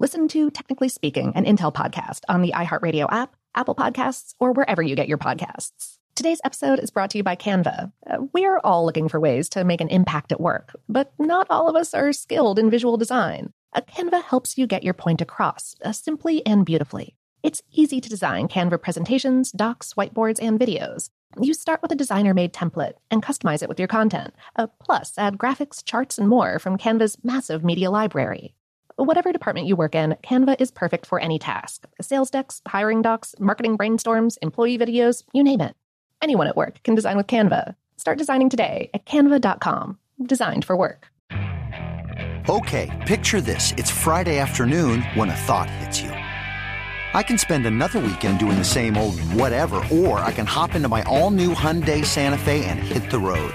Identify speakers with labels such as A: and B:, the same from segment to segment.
A: Listen to Technically Speaking, an Intel podcast on the iHeartRadio app, Apple Podcasts, or wherever you get your podcasts. Today's episode is brought to you by Canva. Uh, we're all looking for ways to make an impact at work, but not all of us are skilled in visual design. A Canva helps you get your point across uh, simply and beautifully. It's easy to design Canva presentations, docs, whiteboards, and videos. You start with a designer made template and customize it with your content. Uh, plus, add graphics, charts, and more from Canva's massive media library. Whatever department you work in, Canva is perfect for any task sales decks, hiring docs, marketing brainstorms, employee videos, you name it. Anyone at work can design with Canva. Start designing today at canva.com. Designed for work.
B: Okay, picture this. It's Friday afternoon when a thought hits you. I can spend another weekend doing the same old whatever, or I can hop into my all new Hyundai Santa Fe and hit the road.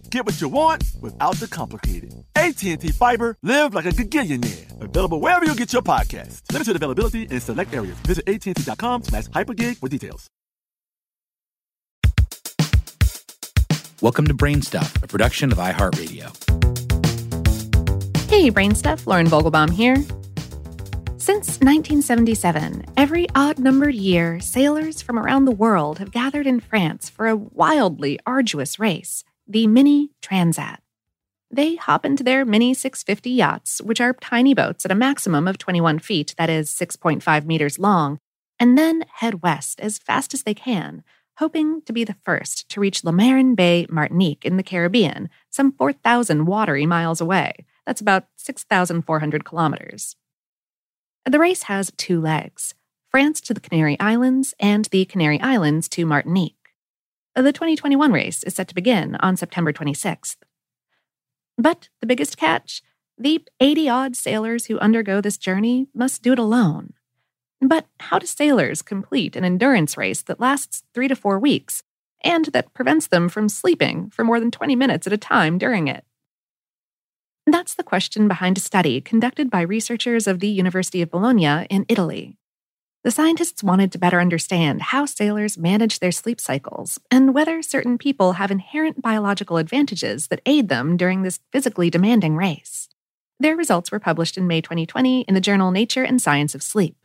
C: Get what you want without the complicated. AT&T Fiber, live like a gigillionaire. Available wherever you get your podcast. Limited availability in select areas. Visit AT&T.com slash hypergig for details.
D: Welcome to Brainstuff, a production of iHeartRadio.
A: Hey, Brain Stuff, Lauren Vogelbaum here. Since 1977, every odd numbered year, sailors from around the world have gathered in France for a wildly arduous race, the Mini Transat. They hop into their Mini 650 yachts, which are tiny boats at a maximum of 21 feet, that is 6.5 meters long, and then head west as fast as they can, hoping to be the first to reach Le Marin Bay, Martinique in the Caribbean, some 4,000 watery miles away. That's about 6,400 kilometers. The race has two legs France to the Canary Islands and the Canary Islands to Martinique. The 2021 race is set to begin on September 26th. But the biggest catch the 80 odd sailors who undergo this journey must do it alone. But how do sailors complete an endurance race that lasts three to four weeks and that prevents them from sleeping for more than 20 minutes at a time during it? That's the question behind a study conducted by researchers of the University of Bologna in Italy. The scientists wanted to better understand how sailors manage their sleep cycles and whether certain people have inherent biological advantages that aid them during this physically demanding race. Their results were published in May 2020 in the journal Nature and Science of Sleep.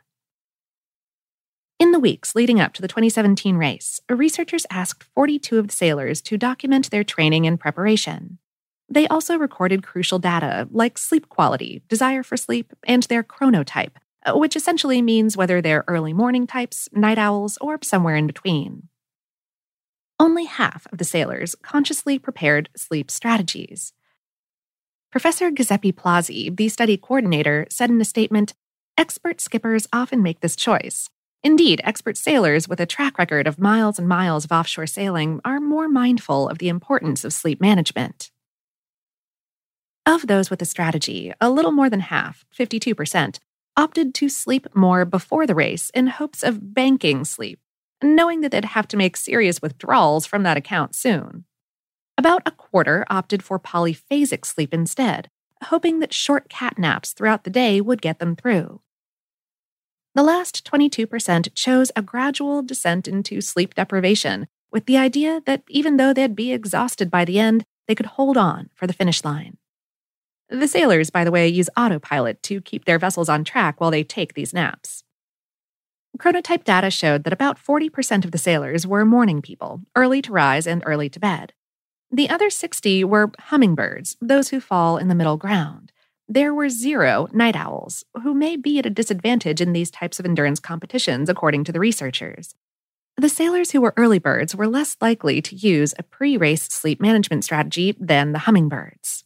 A: In the weeks leading up to the 2017 race, researchers asked 42 of the sailors to document their training and preparation. They also recorded crucial data like sleep quality, desire for sleep, and their chronotype, Uh, which essentially means whether they're early morning types, night owls, or somewhere in between. Only half of the sailors consciously prepared sleep strategies. Professor Giuseppe Plazzi, the study coordinator, said in a statement Expert skippers often make this choice. Indeed, expert sailors with a track record of miles and miles of offshore sailing are more mindful of the importance of sleep management. Of those with a strategy, a little more than half, 52%, opted to sleep more before the race in hopes of banking sleep, knowing that they'd have to make serious withdrawals from that account soon. About a quarter opted for polyphasic sleep instead, hoping that short cat naps throughout the day would get them through. The last 22% chose a gradual descent into sleep deprivation, with the idea that even though they'd be exhausted by the end, they could hold on for the finish line. The sailors, by the way, use autopilot to keep their vessels on track while they take these naps. Chronotype data showed that about 40% of the sailors were morning people, early to rise and early to bed. The other 60 were hummingbirds, those who fall in the middle ground. There were zero night owls, who may be at a disadvantage in these types of endurance competitions, according to the researchers. The sailors who were early birds were less likely to use a pre race sleep management strategy than the hummingbirds.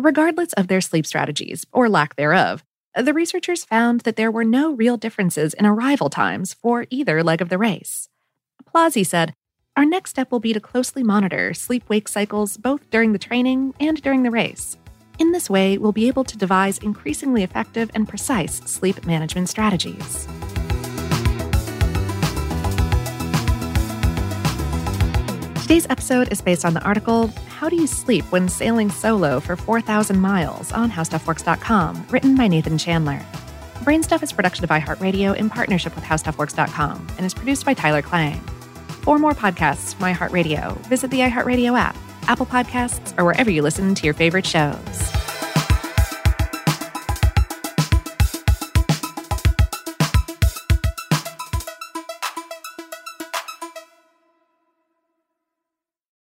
A: Regardless of their sleep strategies, or lack thereof, the researchers found that there were no real differences in arrival times for either leg of the race. Plazzi said, Our next step will be to closely monitor sleep wake cycles both during the training and during the race. In this way, we'll be able to devise increasingly effective and precise sleep management strategies. Today's episode is based on the article How Do You Sleep When Sailing Solo for 4,000 Miles on HowStuffWorks.com, written by Nathan Chandler. Brainstuff is a production of iHeartRadio in partnership with HowStuffWorks.com and is produced by Tyler Klang. For more podcasts from iHeartRadio, visit the iHeartRadio app, Apple Podcasts, or wherever you listen to your favorite shows.